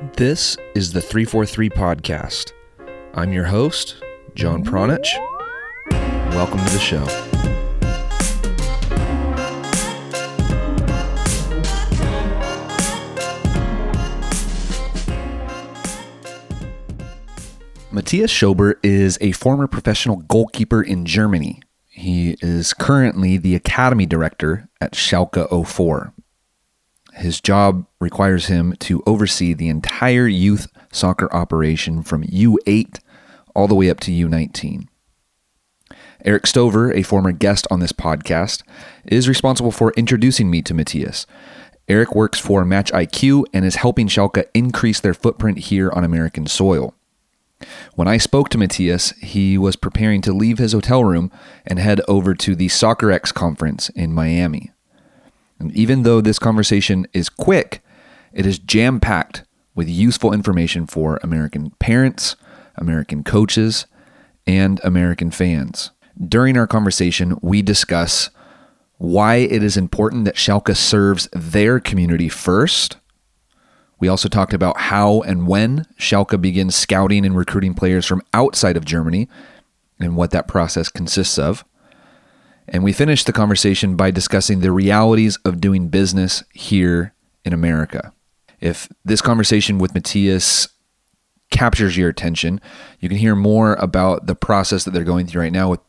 This is the 343 Podcast. I'm your host, John Pranjic. Welcome to the show. Matthias Schober is a former professional goalkeeper in Germany. He is currently the academy director at Schalke 04. His job requires him to oversee the entire youth soccer operation from U8 all the way up to U19. Eric Stover, a former guest on this podcast, is responsible for introducing me to Matthias. Eric works for Match IQ and is helping Schalke increase their footprint here on American soil. When I spoke to Matthias, he was preparing to leave his hotel room and head over to the Soccerex conference in Miami. And even though this conversation is quick, it is jam packed with useful information for American parents, American coaches, and American fans. During our conversation, we discuss why it is important that Schalke serves their community first. We also talked about how and when Schalke begins scouting and recruiting players from outside of Germany and what that process consists of. And we finished the conversation by discussing the realities of doing business here in America. If this conversation with Matthias captures your attention, you can hear more about the process that they're going through right now with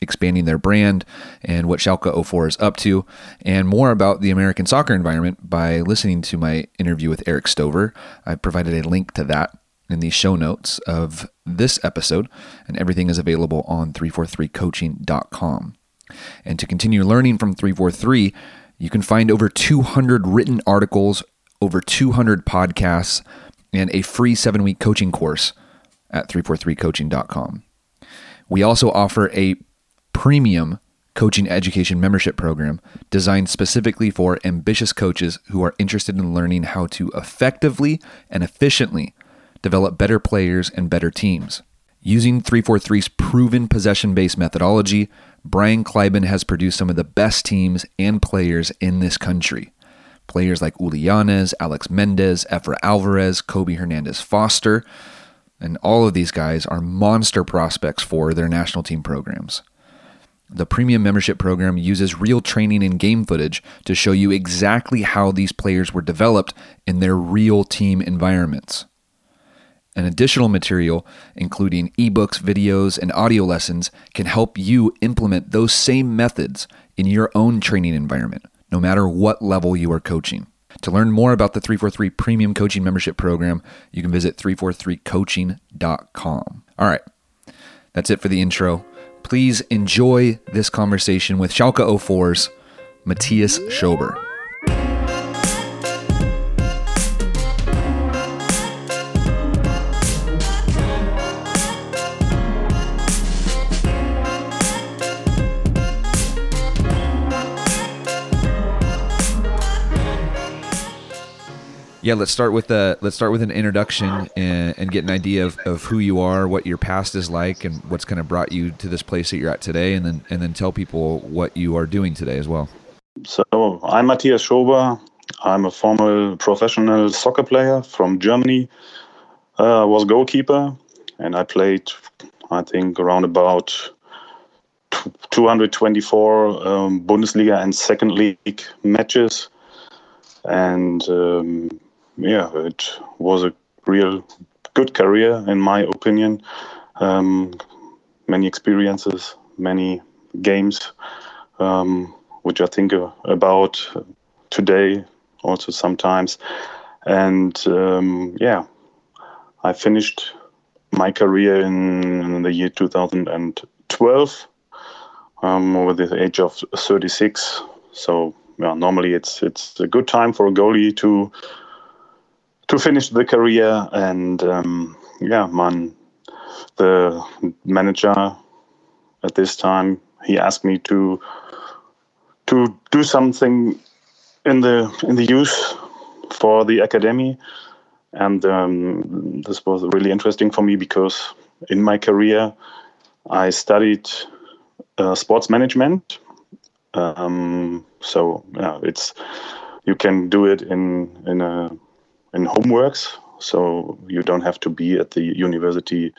expanding their brand and what Schalke 04 is up to, and more about the American soccer environment by listening to my interview with Eric Stover. I provided a link to that in the show notes of this episode, and everything is available on 343coaching.com. And to continue learning from 343, you can find over 200 written articles, over 200 podcasts, and a free seven week coaching course at 343coaching.com. We also offer a premium coaching education membership program designed specifically for ambitious coaches who are interested in learning how to effectively and efficiently develop better players and better teams. Using 343's proven possession based methodology, Brian Kleiban has produced some of the best teams and players in this country. Players like Uly Llanez, Alex Mendez, Efra Alvarez, Kobe Hernandez Foster, and all of these guys are monster prospects for their national team programs. The premium membership program uses real training and game footage to show you exactly how these players were developed in their real team environments. An additional material, including ebooks, videos, and audio lessons, can help you implement those same methods in your own training environment, no matter what level you are coaching. To learn more about the 343 Premium Coaching Membership Program, you can visit 343coaching.com. All right, that's it for the intro. Please enjoy this conversation with Schalke 04's Matthias Schober. Yeah, let's start with the let's start with an introduction and, and, get an idea of, of who you are, what your past is like, and what's kind of brought you to this place that you're at today, and then and then tell people what you are doing today as well. So I'm Matthias Schober. I'm a former professional soccer player from Germany. Uh, I was goalkeeper, and I played, I think, around about 224 um, Bundesliga and second league matches and um, yeah, it was a real good career in my opinion. Um, many experiences, many games, um, which I think about today also sometimes. And um, yeah, I finished my career in, the year 2012 um, with the age of 36. So yeah, normally it's it's a good time for a goalie to to finish the career. And um, yeah, man, the manager at this time he asked me to to do something in the in the youth for the academy, and um, this was really interesting for me because in my career I studied uh, sports management. Um, so yeah, it's you can do it in in a in homeworks so you don't have to be at the university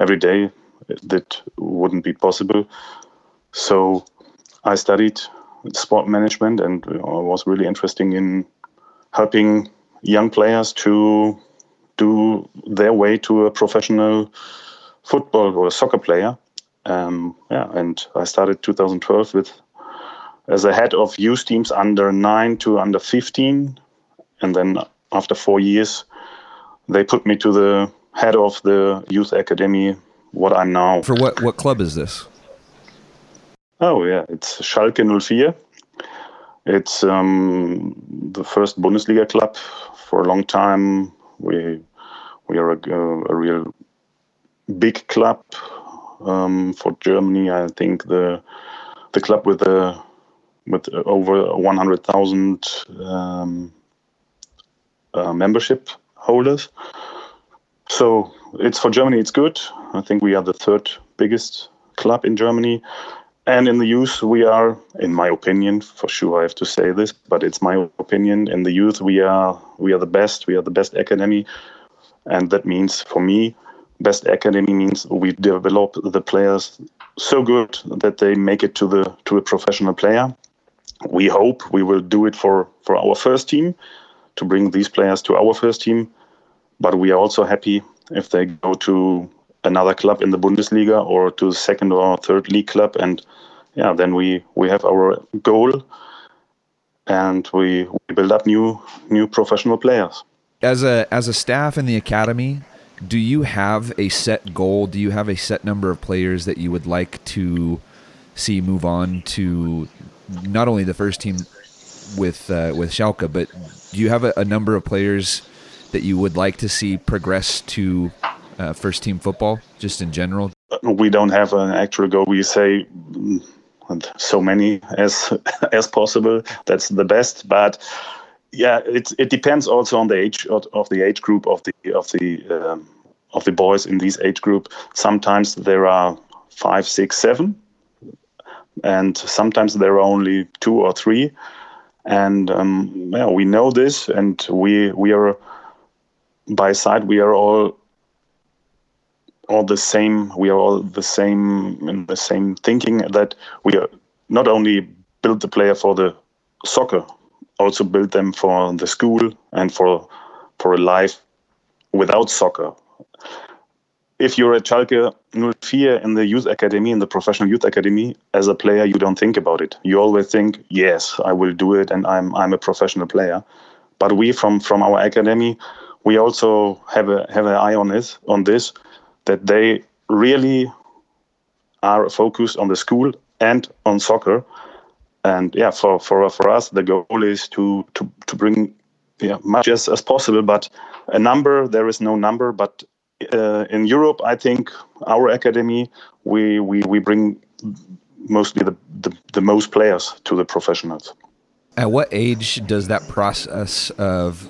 every day. That wouldn't be possible. So I studied sport management and I was really interested in helping young players to do their way to a professional football or soccer player. Um, yeah, and I started 2012 with as a head of youth teams under nine to under 15, and then after four years, they put me to the head of the youth academy. What I'm now. For what what club is this? Oh yeah, it's Schalke 04. It's um, the first Bundesliga club for a long time. We we are a, a real big club um, for Germany. I think the the club with the with over 100,000 um, uh, membership holders. So it's for Germany. It's good. I think we are the third biggest club in Germany. And in the youth, we are, in my opinion, for sure, I have to say this, but it's my opinion. In the youth, we are we are the best. We are the best academy, and that means for me, best academy means we develop the players so good that they make it to the to a professional player. We hope we will do it for for our first team to bring these players to our first team, but we are also happy if they go to another club in the Bundesliga or to the second or third league club, and yeah, then we we have our goal, and we, we build up new new professional players. As a as a staff in the academy, do you have a set goal? Do you have a set number of players that you would like to see move on to not only the first team with uh, with Schalke, but do you have a, a number of players that you would like to see progress to uh, first team football, just in general? We don't have an actual goal. We say mm, so many as as possible. That's the best, but yeah, it it depends also on the age of, of the age group of the of the um, of the boys in this age group. Sometimes there are five, six, seven, and sometimes there are only two or three. And um, yeah, we know this, and we we are by side. We are all all the same. We are all the same in the same thinking that we are not only build the player for the soccer, also build them for the school and for for a life without soccer. If you're at Schalke 04 in the youth academy, in the professional youth academy, as a player, you don't think about it. You always think, yes, I will do it, and I'm I'm a professional player. But we from from our academy, we also have a have an eye on this on this that they really are focused on the school and on soccer. And yeah, for, for, for us, the goal is to, to, to bring yeah, much as, as possible, but a number, there is no number. But uh, in Europe, I think our academy, we, we, we bring mostly the, the, the most players to the professionals. At what age does that process of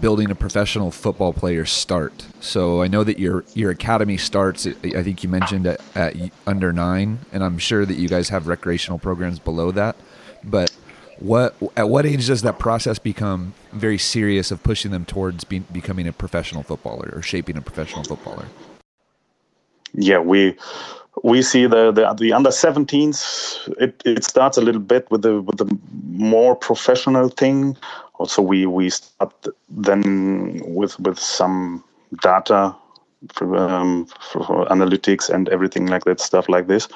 building a professional football player start? So I know that your your academy starts. I think you mentioned at, at, under nine, and I'm sure that you guys have recreational programs below that. But what at what age does that process become very serious of pushing them towards be, becoming a professional footballer or shaping a professional footballer? Yeah, we we see the the, the under 17s. It, it starts a little bit with the with the more professional thing also we we start then with with some data for, um, for analytics and everything like that stuff like this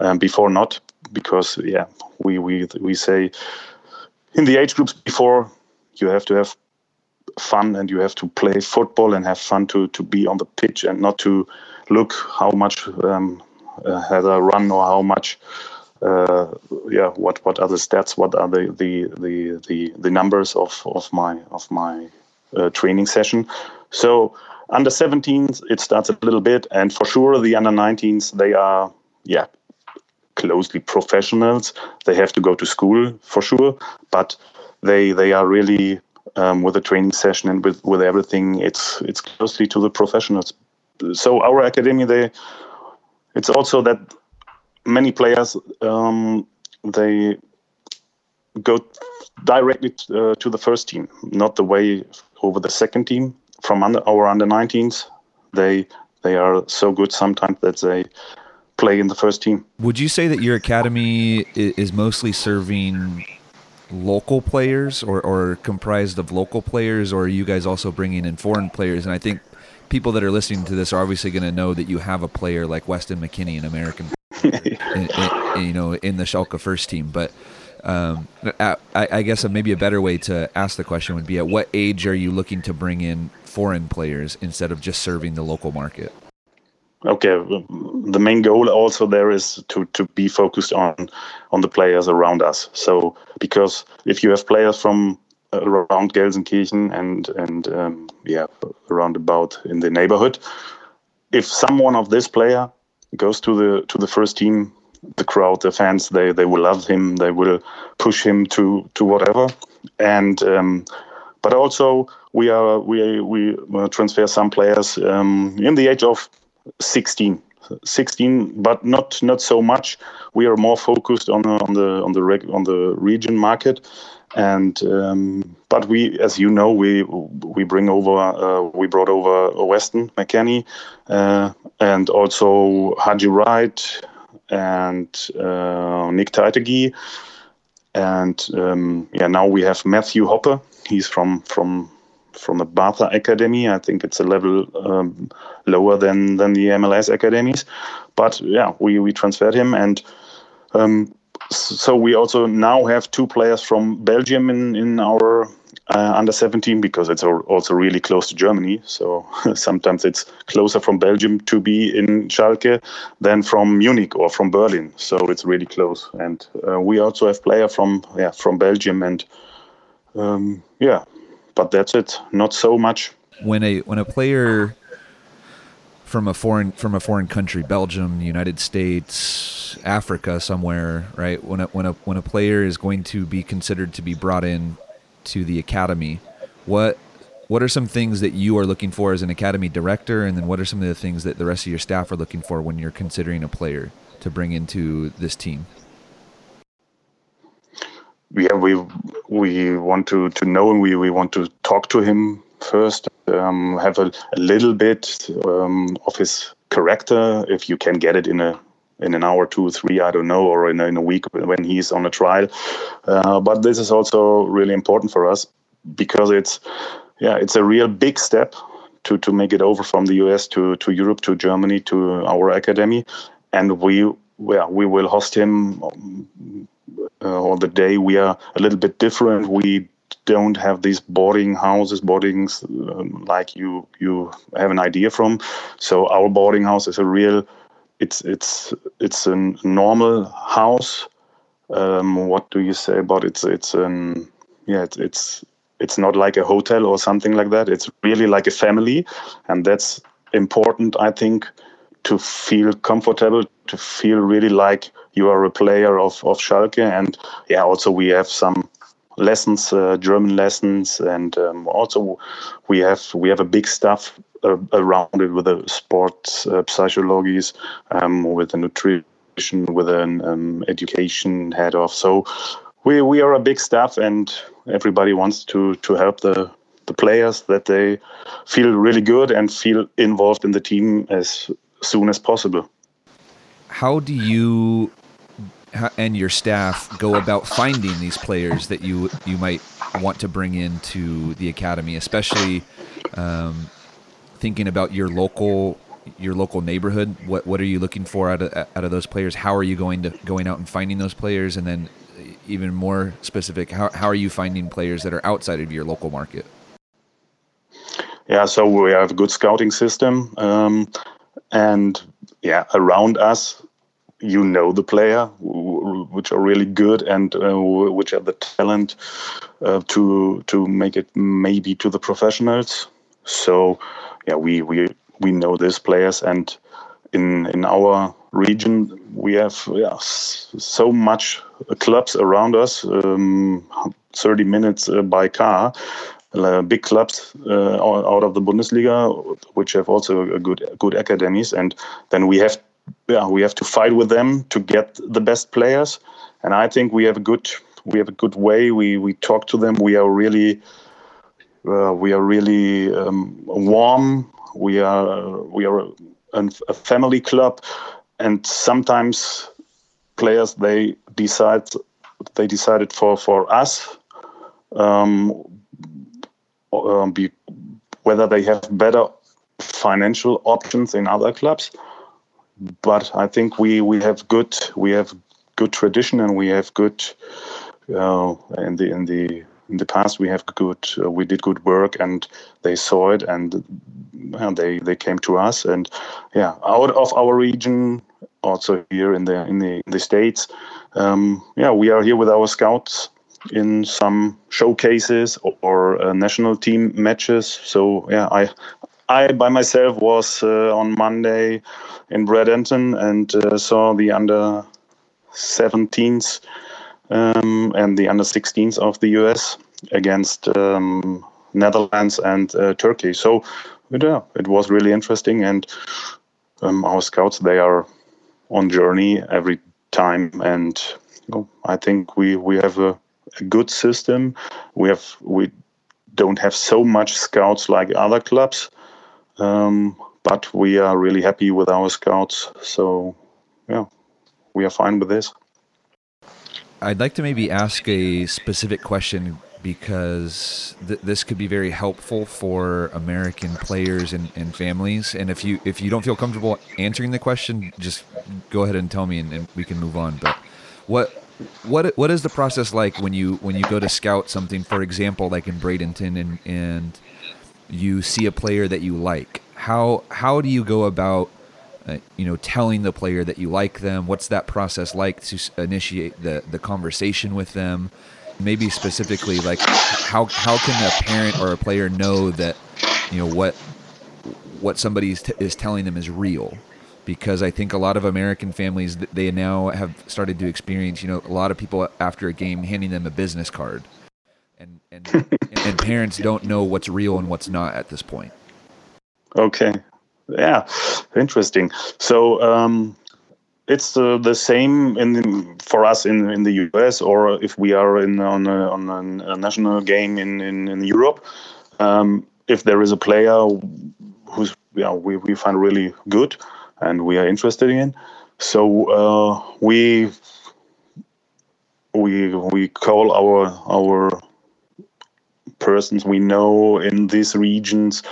um, before not because yeah we we we say in the age groups before you have to have fun and you have to play football and have fun to to be on the pitch and not to look how much um, uh, has a run or how much uh, yeah, what what are the stats? What are the the the the, the numbers of of my of my uh, training session? So under 17s it starts a little bit, and for sure the under 19s they are yeah closely professionals. They have to go to school for sure, but they they are really um, with the training session and with with everything. It's it's closely to the professionals. So our academy they it's also that many players um, they go directly to, uh, to, the first team, not the way over the second team. from under, our under 19s. They they are so good sometimes that they play in the first team. Would you say that your academy is mostly serving local players or, or comprised of local players, or are you guys also bringing in foreign players? And I think people that are listening to this are obviously going to know that you have a player like Weston McKennie, an American, in, in, you know, in the Schalke first team. But um, I, I, guess maybe a better way to ask the question would be: At what age are you looking to bring in foreign players instead of just serving the local market? Okay, the main goal also there is to to be focused on on the players around us. So because if you have players from around Gelsenkirchen and and um, yeah around about in the neighborhood, if someone of this player goes to the to the first team, the crowd, the fans, they they will love him. They will push him to to whatever. And um, but also we are we we transfer some players um, in the age of 16 16 but not not so much. We are more focused on on the on the reg, on the region market. And um, but we as you know we we bring over uh, we brought over Weston McKennie uh, and also Haji Wright and uh, Nick Taitague and um, yeah now we have Matthew Hoppe. He's from from from the Barça Academy. I think it's a level um, lower than than the MLS academies, but yeah, we we transferred him, and um, so we also now have two players from Belgium in in our uh, under 17 because it's also really close to Germany. So sometimes it's closer from Belgium to be in Schalke than from Munich or from Berlin. So it's really close. And uh, we also have player from yeah from Belgium and um, yeah but that's it. Not so much. When a when a player from a foreign from a foreign country, Belgium, United States, Africa, somewhere, right? When a when a when a player is going to be considered to be brought in to the academy, what what are some things that you are looking for as an academy director, and then what are some of the things that the rest of your staff are looking for when you're considering a player to bring into this team? Yeah, we we want to to know him. We we want to talk to him first. Um, have a, a, little bit um, of his character, if you can get it in a in an hour, two, three, I don't know, or in a, in a week when he's on a trial. Uh, but this is also really important for us because it's yeah, it's a real big step to to make it over from the US to to Europe to Germany to our academy, and we well, we will host him uh, or the day we are a little bit different. We don't have these boarding houses, boardings um, like you you have an idea from. So our boarding house is a real. It's it's it's a normal house. Um, what do you say about it? It's it's an yeah it's, it's it's not like a hotel or something like that. It's really like a family, and that's important. I think to feel comfortable, to feel really like you are a player of, of Schalke. And yeah, also we have some lessons, uh, German lessons, and um, also we have we have a big stuff uh, around it with the sports uh, psychologies, um, with the nutrition, with an um, education head off. So we we are a big staff, and everybody wants to to help the the players that they feel really good and feel involved in the team as soon as possible. How do you and your staff go about finding these players that you you might want to bring into the academy, especially um, thinking about your local your local neighborhood? What what are you looking for out of out of those players? How are you going to going out and finding those players? And then even more specific, how how are you finding players that are outside of your local market? Yeah, so we have a good scouting system. Um, and yeah, around us, you know the player, which are really good and uh, which are the talent uh, to to make it maybe to the professionals. So yeah, we we we know these players, and in in our region we have yeah, so much clubs around us, um, 30 minutes uh, by car uh, big clubs uh, out of the Bundesliga, which have also a good good academies, and then we have yeah we have to fight with them to get the best players. And I think we have a good we have a good way. We we talk to them. We are really uh, we are really um, warm. We are we are a, a family club, and sometimes players they decide they decided for for us um, um, be, whether they have better financial options in other clubs but I think we we have good we have good tradition and we have good uh, in the in the in the past we have good uh, we did good work and they saw it and uh, they they came to us and yeah out of our region also here in the in the in the states um, yeah we are here with our scouts in some showcases or, or uh, national team matches. So yeah I I by myself was uh, on Monday in Bradenton and uh, saw the under 17s um, and the under 16s of the US against um, Netherlands and uh, Turkey. So yeah, it was really interesting. And um, our scouts, they are on journey every time. And you know, I think we, we have a, a good system. We have we don't have so much scouts like other clubs. Um, but we are really happy with our scouts. So, yeah, we are fine with this. I'd like to maybe ask a specific question because th- this could be very helpful for American players and, and, families. And if you if you don't feel comfortable answering the question, just go ahead and tell me, and, and we can move on. But what what what is the process like when you when you go to scout something? For example, like in Bradenton, and and you see a player that you like. How how do you go about uh, you know telling the player that you like them? What's that process like to initiate the the conversation with them? Maybe specifically like how how can a parent or a player know that you know what what somebody is, t- is telling them is real? Because I think a lot of American families they now have started to experience you know a lot of people after a game handing them a business card and and, and parents don't know what's real and what's not at this point Okay. Yeah, interesting. So um, it's uh, the same in for us in in the US, or if we are in on a, on a national game in in, in Europe. Um, if there is a player who's know, we we find really good and we are interested in, so uh, we we we call our our persons we know in these regions.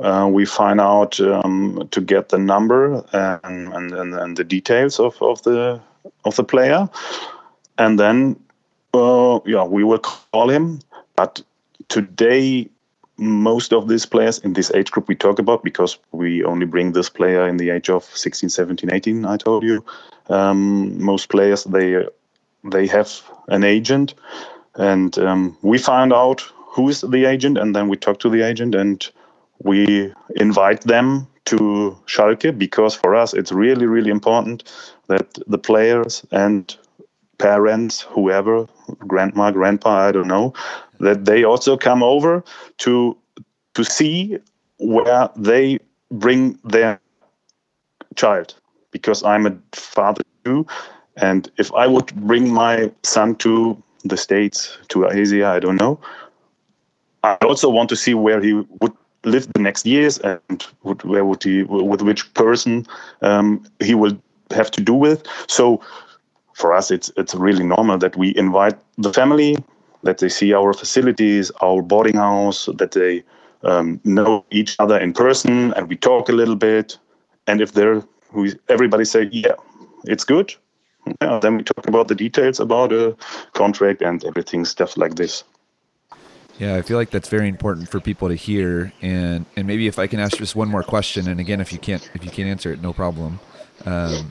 Uh, we find out um, to get the number and, and, and, and, the details of, of the of the player, and then uh, yeah, we will call him. But today, most of these players in this age group we talk about, because we only bring this player in the age of 16, 17, 18. I told you, um, most players they they have an agent, and um, we find out who is the agent, and then we talk to the agent and we invite them to Schalke because for us it's really really important that the players and parents, whoever, grandma, grandpa, I don't know, that they also come over to to see where they bring their child because I'm a father too. And if I would bring my son to the States, to Asia, I don't know, I also want to see where he would live the next years and would, where would he with which person um, he will have to do with. So for us, it's it's really normal that we invite the family, that they see our facilities, our boarding house, that they um, know each other in person, and we talk a little bit. And if they're we, everybody say yeah, it's good. Yeah, then we talk about the details about a contract and everything, stuff like this. Yeah, I feel like that's very important for people to hear, and and maybe if I can ask just one more question, and again, if you can't if you can't answer it, no problem. Um,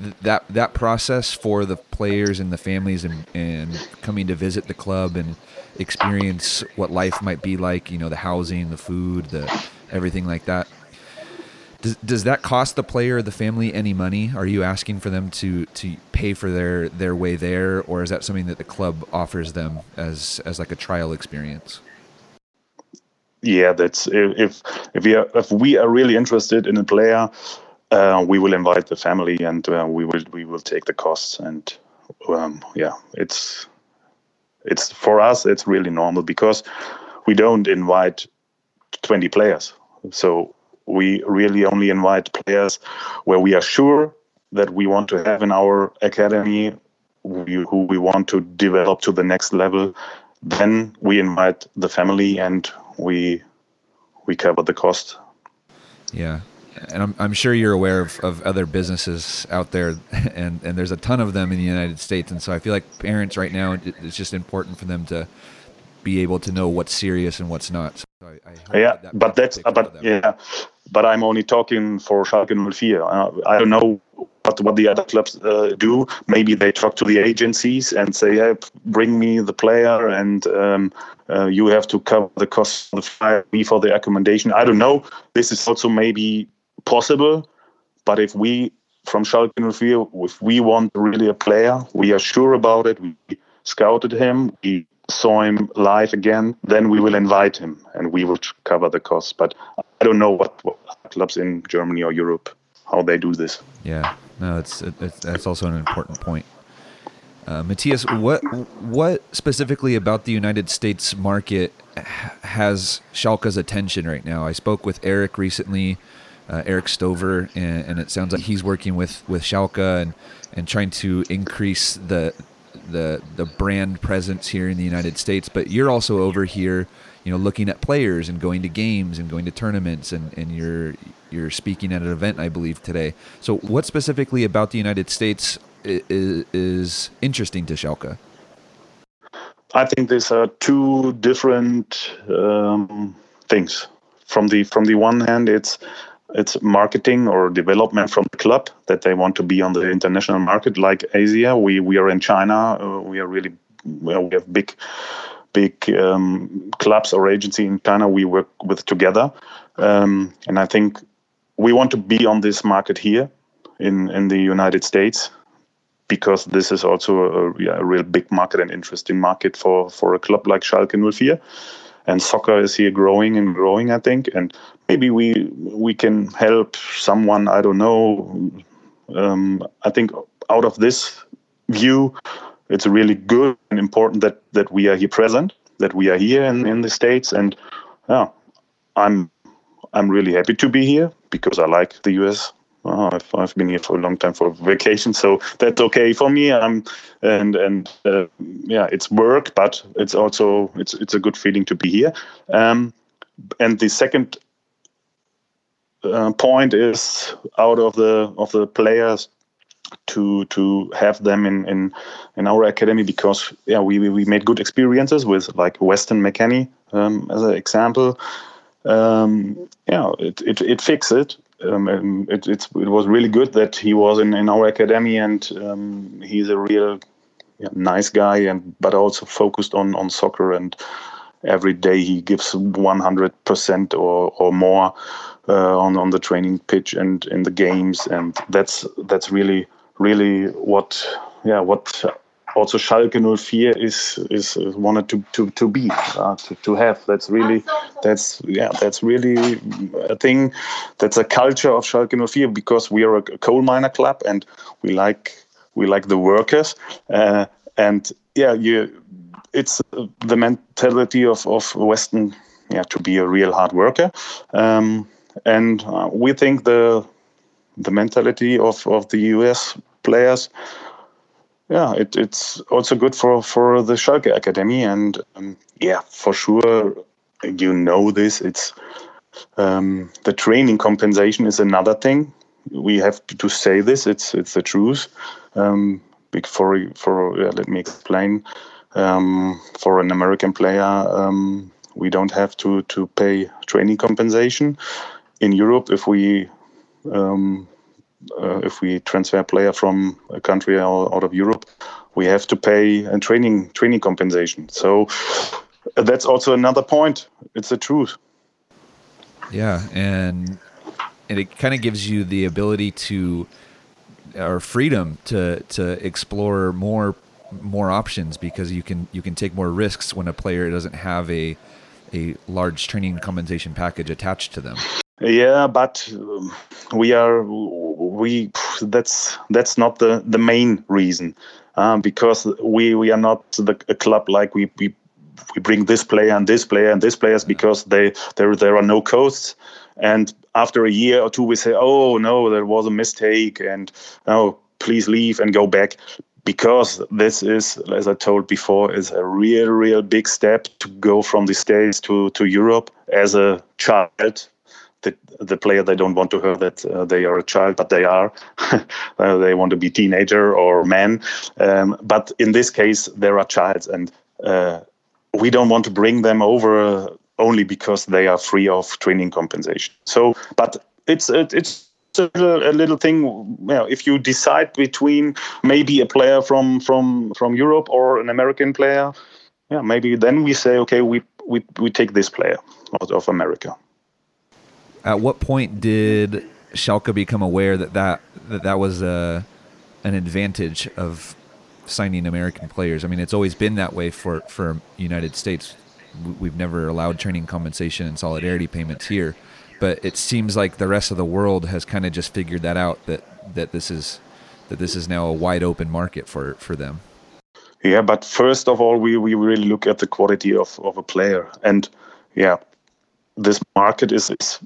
th- that that process for the players and the families and and coming to visit the club and experience what life might be like, you know, the housing, the food, the everything like that. Does, does that cost the player or the family any money? Are you asking for them to, to pay for their, their way there, or is that something that the club offers them as as like a trial experience? Yeah, that's if if we are if we are really interested in a player, uh, we will invite the family and uh, we will we will take the costs and um, yeah, it's it's for us it's really normal because we don't invite 20 players. So we really only invite players where we are sure that we want to have in our academy, who we want to develop to the next level. Then we invite the family and we we cover the cost. Yeah, and I'm, I'm sure you're aware of, of other businesses out there and, and there's a ton of them in the United States. And so I feel like parents right now, it's just important for them to be able to know what's serious and what's not. So I, I yeah, that but that's, but yeah, but I'm only talking for Schalke 04. Uh, I don't know what, what the other clubs uh, do. Maybe they talk to the agencies and say, hey, bring me the player and um, uh, you have to cover the cost of the fee for the accommodation. I don't know. This is also maybe possible. But if we from Schalke 04, if we want really a player, we are sure about it. We scouted him, we saw him live again, then we will invite him and we will cover the costs. But I don't know what, what clubs in Germany or Europe how they do this. Yeah, no, it's, it's that's also an important point. Uh, Matthias, what what specifically about the United States market has Schalke's attention right now? I spoke with Eric recently uh, Eric Stover, and, and, it sounds like he's working with with Schalke and and trying to increase the the the brand presence here in the United States. But you're also over here, you know, looking at players and going to games and going to tournaments, and and you're you're speaking at an event, I believe, today. So, what specifically about the United States is, is interesting to Schalke? I think these are two different um, things. From the from the one hand, it's it's marketing or development from the club that they want to be on the international market like asia we we are in china uh, we are really well, we have big big um, clubs or agency in china we work with together. Um, and i think we want to be on this market here in in the united states because this is also a, yeah, a real big market and interesting market for for a club like schalke 04 and soccer is here growing and growing i think. And maybe we we can help someone i don't know. Um, i think out of this view it's really good and important that that we are here present that we are here in, in the states and yeah i'm i'm really happy to be here because i like the us oh, I've, I've been here for a long time for vacation, so that's okay for me. I'm and and uh, yeah, it's work, but it's also it's it's a good feeling to be here. Um, and the second uh, point is out of the of the players to to have them in in in our academy because yeah we we made good experiences with like Weston McKennie um, as an example. Um, yeah, it, it it fixed it um, it, it was really good that he was in, in our academy and um, he's a real yeah, nice guy and but also focused on, on soccer and every day he gives 100% or, or more uh, on, on the training pitch and in the games and that's that's really really what yeah what also Schalke 04 is is wanted to to to be uh, to, to have. That's really that's yeah that's really a thing. That's a culture of Schalke 04 because we are a coal miner club and we like we like the workers uh, and yeah you it's the mentality of of Weston yeah to be a real hard worker um, and uh, we think the the mentality of of the US players yeah, it, it's also good for for the Schalke Academy, and um, yeah, for sure, you know this. It's um, the training compensation is another thing. We have to say this. It's it's the truth. Um, for for yeah, let me explain. Um, for an American player, um, we don't have to to pay training compensation. In Europe, if we um, uh, if we transfer a player from a country out, of Europe, we have to pay a training training compensation. So uh, that's also another point. It's the truth. Yeah, and and it kind of gives you the ability to or freedom to to explore more more options because you can you can take more risks when a player doesn't have a a large training compensation package attached to them. Yeah, but um, we are we that's that's not the, the main reason uh, because we we are not the, a club like we, we we bring this player and this player and this players because they there there are no costs and after a year or two we say oh no there was a mistake and oh please leave and go back because this is as i told before is a real real big step to go from the states to to europe as a child the, the player they don't want to hear that uh, they are a child but they are uh, they want to be teenager or man um, but in this case there are child and uh, we don't want to bring them over only because they are free of training compensation. So, but it's it, it's a little, a little thing. You know, if you decide between maybe a player from from from Europe or an American player, yeah, maybe then we say, okay, we we we take this player out of America. At what point did Schalke become aware that that that, that was a uh, an advantage of signing American players. I mean, it's always been that way for for United States. We've never allowed training compensation and solidarity payments here, but it seems like the rest of the world has kind of just figured that out that that this is that this is now a wide open market for for them. Yeah, but first of all, we, we really look at the quality of, of a player, and yeah, this market is, is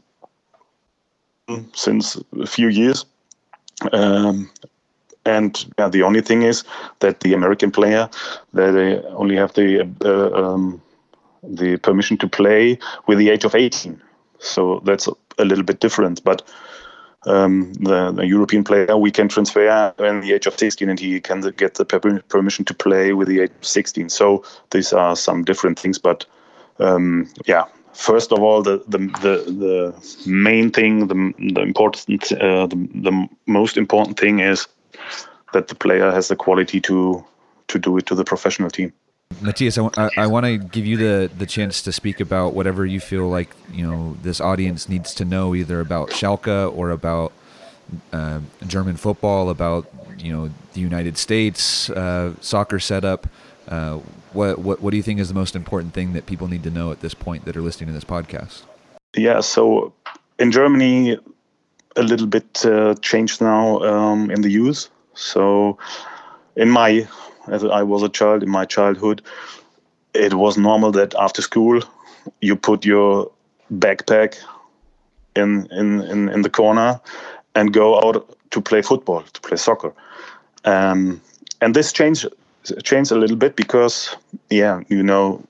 since a few years. Um, and yeah, the only thing is that the American player, they only have the uh, um, the permission to play with the age of 18. So that's a little bit different. But um, the, the, European player, we can transfer in the age of 16, and he can get the permission to play with the age of 16. So these are some different things. But um, yeah, first of all, the the the, the main thing, the the important, uh, the, the most important thing is that the player has the quality to to do it to the professional team. Matthias, I, I, I want to give you the, the chance to speak about whatever you feel like you know this audience needs to know, either about Schalke or about uh, German football, about you know the United States uh, soccer setup. Uh, what what what do you think is the most important thing that people need to know at this point that are listening to this podcast? Yeah, so in Germany, a little bit uh, changed now um, in the youth. So, in my, as I was a child, in my childhood, it was normal that after school you put your backpack in in in, in the corner and go out to play football, to play soccer. Um, and this changed changed a little bit because, yeah, you know,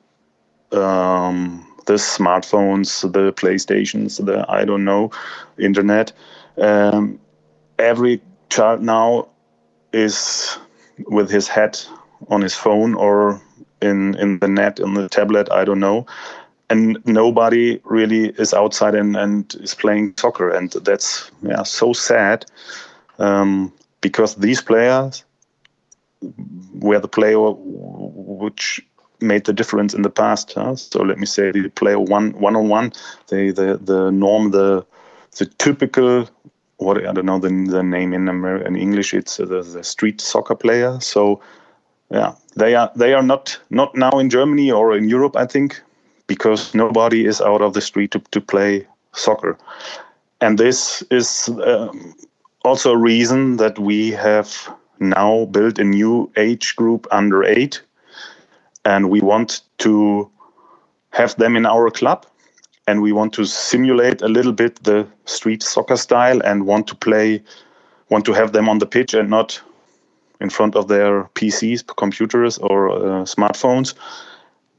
um, the smartphones, the PlayStations, the I don't know, internet. Um, every child now is with his head on his phone or in in the net in the tablet i don't know and nobody really is outside and, and is playing soccer and that's yeah so sad um, because these players were the player which made the difference in the past huh? so let me say the player one one on one the the the norm the the typical what I don't know the, the name in American in English. It's the, the street soccer player. So yeah, they are they are not not now in Germany or in Europe. I think because nobody is out of the street to, to play soccer, and this is um, also a reason that we have now build a new age group under eight, and we want to have them in our club and we want to simulate a little bit the street soccer style and want to play want to have them on the pitch and not in front of their PCs, computers, or uh, smartphones.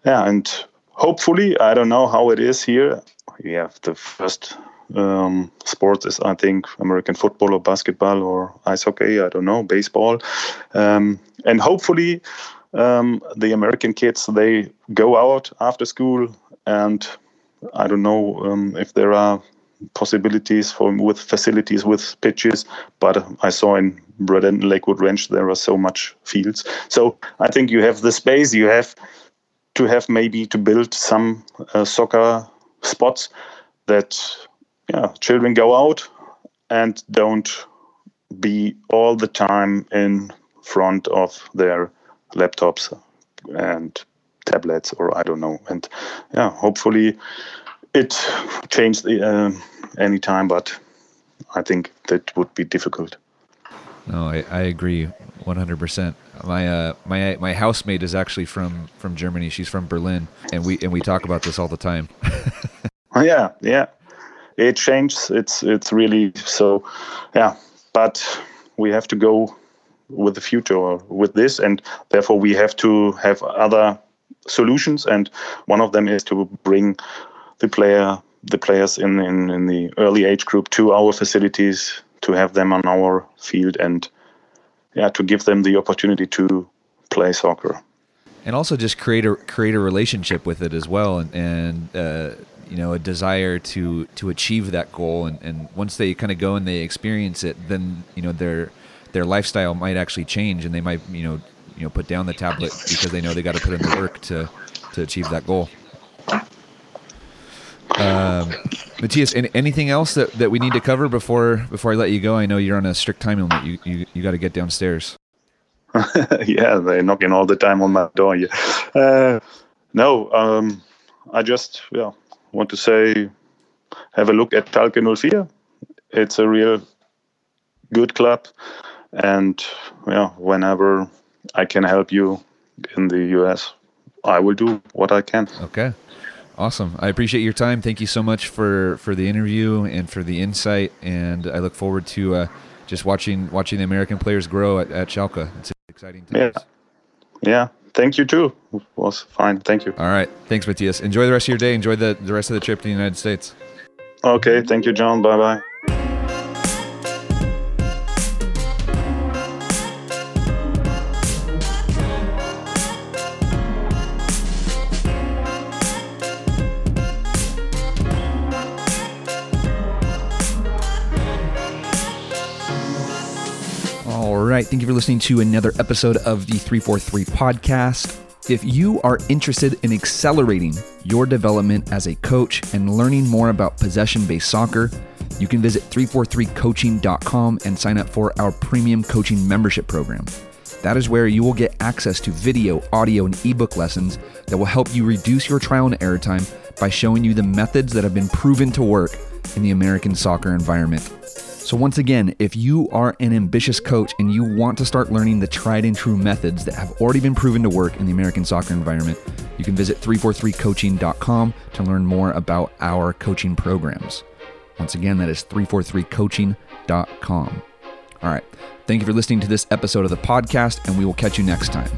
Yeah, and hopefully, I don't know how it is here. We have the first um, sports is, I think, American football or basketball or ice hockey. I don't know, baseball, um, and hopefully, um, the American kids they go out after school and I don't know um, if there are possibilities for with facilities with pitches, but I saw in Bradenton Lakewood Ranch there are so much fields. So I think you have the space. You have to have maybe to build some uh, soccer spots that yeah children go out and don't be all the time in front of their laptops and tablets or I don't know. And yeah, hopefully it changed uh, any time, but I think that would be difficult. No, I, I agree 100%. My uh, my my housemate is actually from from Germany. She's from Berlin, and we and we talk about this all the time. Oh, yeah, yeah. It changes. It's it's really so. Yeah, but we have to go with the future with this, and therefore we have to have other solutions. And one of them is to bring the player the players in, in, in the early age group to our facilities to have them on our field and yeah to give them the opportunity to play soccer and also just create a create a relationship with it as well and, and uh, you know a desire to to achieve that goal and, and once they kind of go and they experience it then you know their their lifestyle might actually change and they might you know you know put down the tablet because they know they got to put in the work to to achieve that goal um, Matthias, any, anything else that, that we need to cover before before I let you go? I know you're on a strict time limit. You you, you got to get downstairs. yeah, they're knocking all the time on my door. Yeah. Uh, no, um, I just yeah want to say have a look at Schalke 04. It's a real good club, and yeah, whenever I can help you in the US, I will do what I can. Okay. Awesome. I appreciate your time. Thank you so much for, for the interview and for the insight. And I look forward to uh, just watching watching the American players grow at, at Schalke. It's exciting times. Yeah. Yeah. Thank you too. It was fine. Thank you. All right. Thanks, Matthias. Enjoy the rest of your day. Enjoy the, the rest of the trip to the United States. Okay. Thank you, John. Bye bye. Right. Thank you for listening to another episode of the 343 podcast. If you are interested in accelerating your development as a coach and learning more about possession based soccer, you can visit 343coaching.com and sign up for our premium coaching membership program. That is where you will get access to video, audio, and ebook lessons that will help you reduce your trial and error time by showing you the methods that have been proven to work in the American soccer environment. So, once again, if you are an ambitious coach and you want to start learning the tried and true methods that have already been proven to work in the American soccer environment, you can visit 343coaching.com to learn more about our coaching programs. Once again, that is 343coaching.com. All right. Thank you for listening to this episode of the podcast, and we will catch you next time.